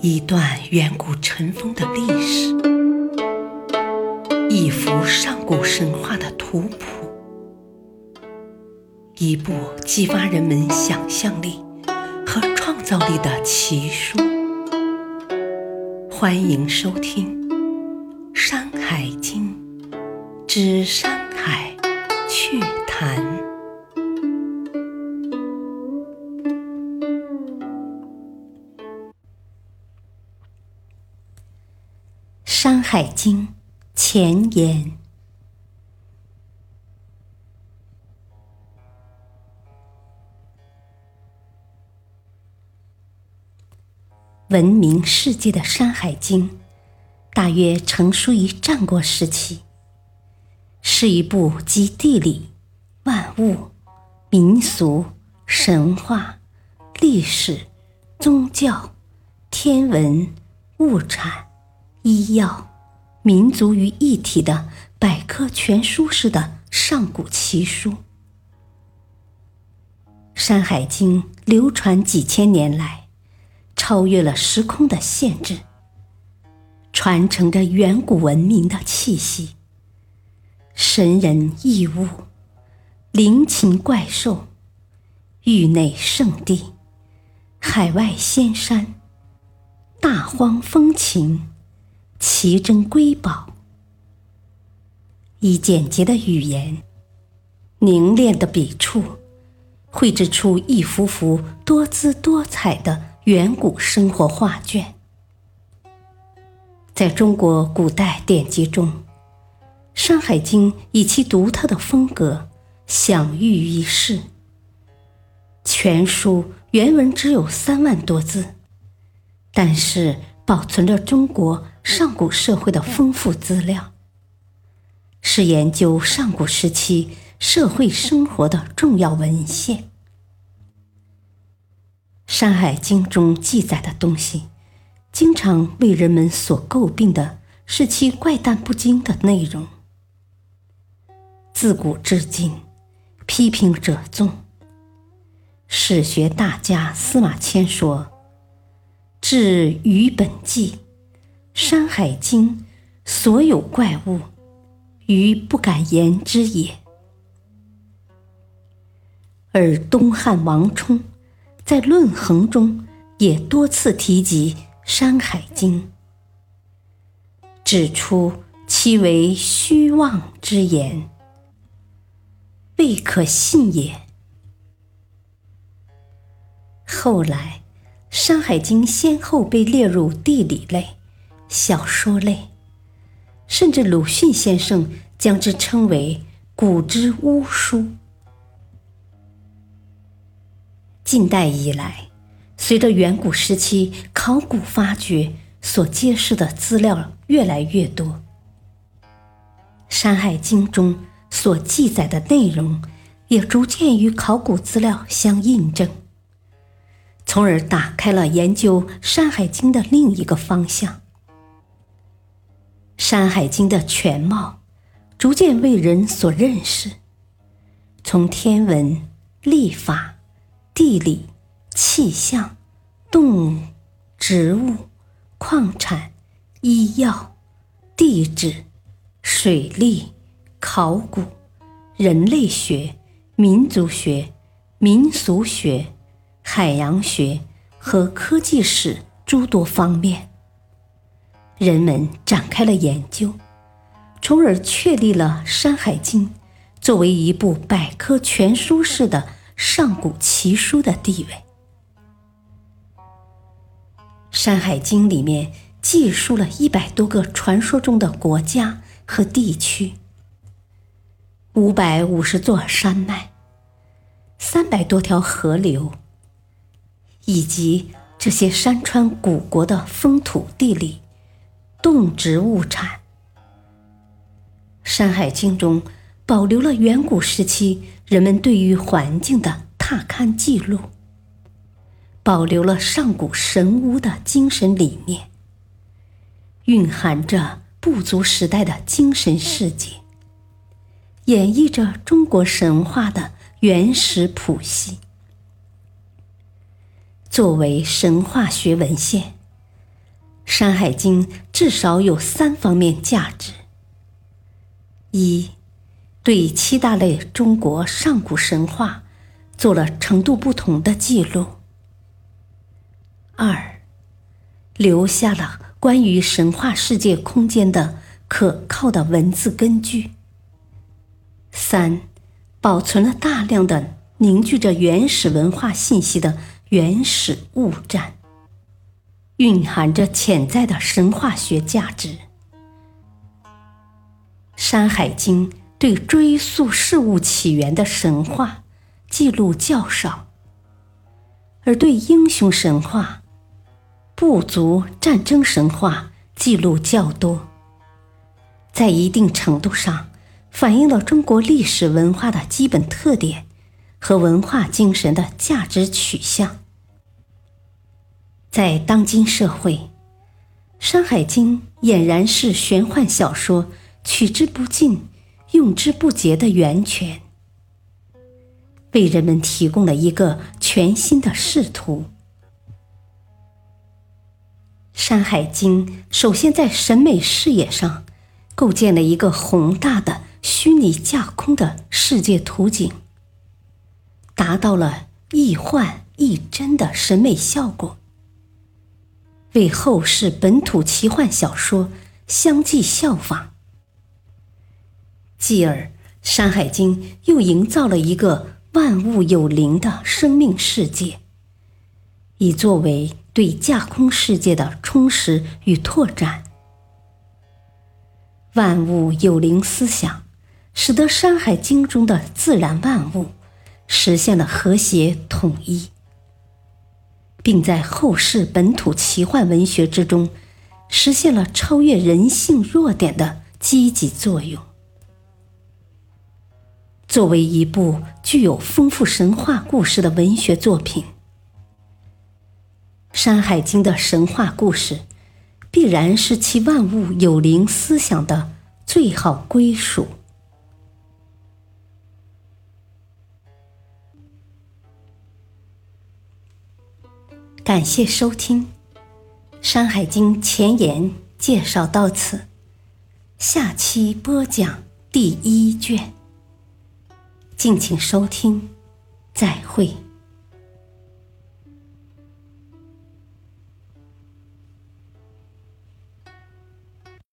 一段远古尘封的历史，一幅上古神话的图谱，一部激发人们想象力和创造力的奇书。欢迎收听《山海经之山海趣谈》。《山海经》前言：闻名世界的《山海经》，大约成书于战国时期，是一部集地理、万物、民俗、神话、历史、宗教、天文、物产。医药、民族于一体的百科全书式的上古奇书，《山海经》流传几千年来，超越了时空的限制，传承着远古文明的气息。神人异物、灵禽怪兽、域内圣地、海外仙山、大荒风情。奇珍瑰宝，以简洁的语言、凝练的笔触，绘制出一幅幅多姿多彩的远古生活画卷。在中国古代典籍中，《山海经》以其独特的风格享誉于世。全书原文只有三万多字，但是保存着中国。上古社会的丰富资料，是研究上古时期社会生活的重要文献。《山海经》中记载的东西，经常为人们所诟病的是其怪诞不经的内容。自古至今，批评者众。史学大家司马迁说：“至于本纪。”《山海经》所有怪物，于不敢言之也。而东汉王充在《论衡》中也多次提及《山海经》，指出其为虚妄之言，未可信也。后来，《山海经》先后被列入地理类。小说类，甚至鲁迅先生将之称为“古之巫书”。近代以来，随着远古时期考古发掘所揭示的资料越来越多，《山海经》中所记载的内容也逐渐与考古资料相印证，从而打开了研究《山海经》的另一个方向。《山海经》的全貌逐渐为人所认识，从天文、历法、地理、气象、动物、植物、矿产、医药、地质、水利、考古、人类学、民族学、民俗学、海洋学和科技史诸多方面。人们展开了研究，从而确立了《山海经》作为一部百科全书式的上古奇书的地位。《山海经》里面记述了一百多个传说中的国家和地区，五百五十座山脉，三百多条河流，以及这些山川古国的风土地理。动植物产，《山海经》中保留了远古时期人们对于环境的踏勘记录，保留了上古神巫的精神理念，蕴含着部族时代的精神世界，演绎着中国神话的原始谱系。作为神话学文献。山海经》至少有三方面价值：一，对七大类中国上古神话做了程度不同的记录；二，留下了关于神话世界空间的可靠的文字根据；三，保存了大量的凝聚着原始文化信息的原始物战。蕴含着潜在的神话学价值，《山海经》对追溯事物起源的神话记录较少，而对英雄神话、部族战争神话记录较多，在一定程度上反映了中国历史文化的基本特点和文化精神的价值取向。在当今社会，《山海经》俨然是玄幻小说取之不尽、用之不竭的源泉，为人们提供了一个全新的视图。《山海经》首先在审美视野上构建了一个宏大的虚拟架空的世界图景，达到了亦幻亦真的审美效果。为后世本土奇幻小说相继效仿，继而《山海经》又营造了一个万物有灵的生命世界，以作为对架空世界的充实与拓展。万物有灵思想，使得《山海经》中的自然万物实现了和谐统一。并在后世本土奇幻文学之中，实现了超越人性弱点的积极作用。作为一部具有丰富神话故事的文学作品，《山海经》的神话故事，必然是其万物有灵思想的最好归属。感谢收听《山海经》前言介绍到此，下期播讲第一卷。敬请收听，再会。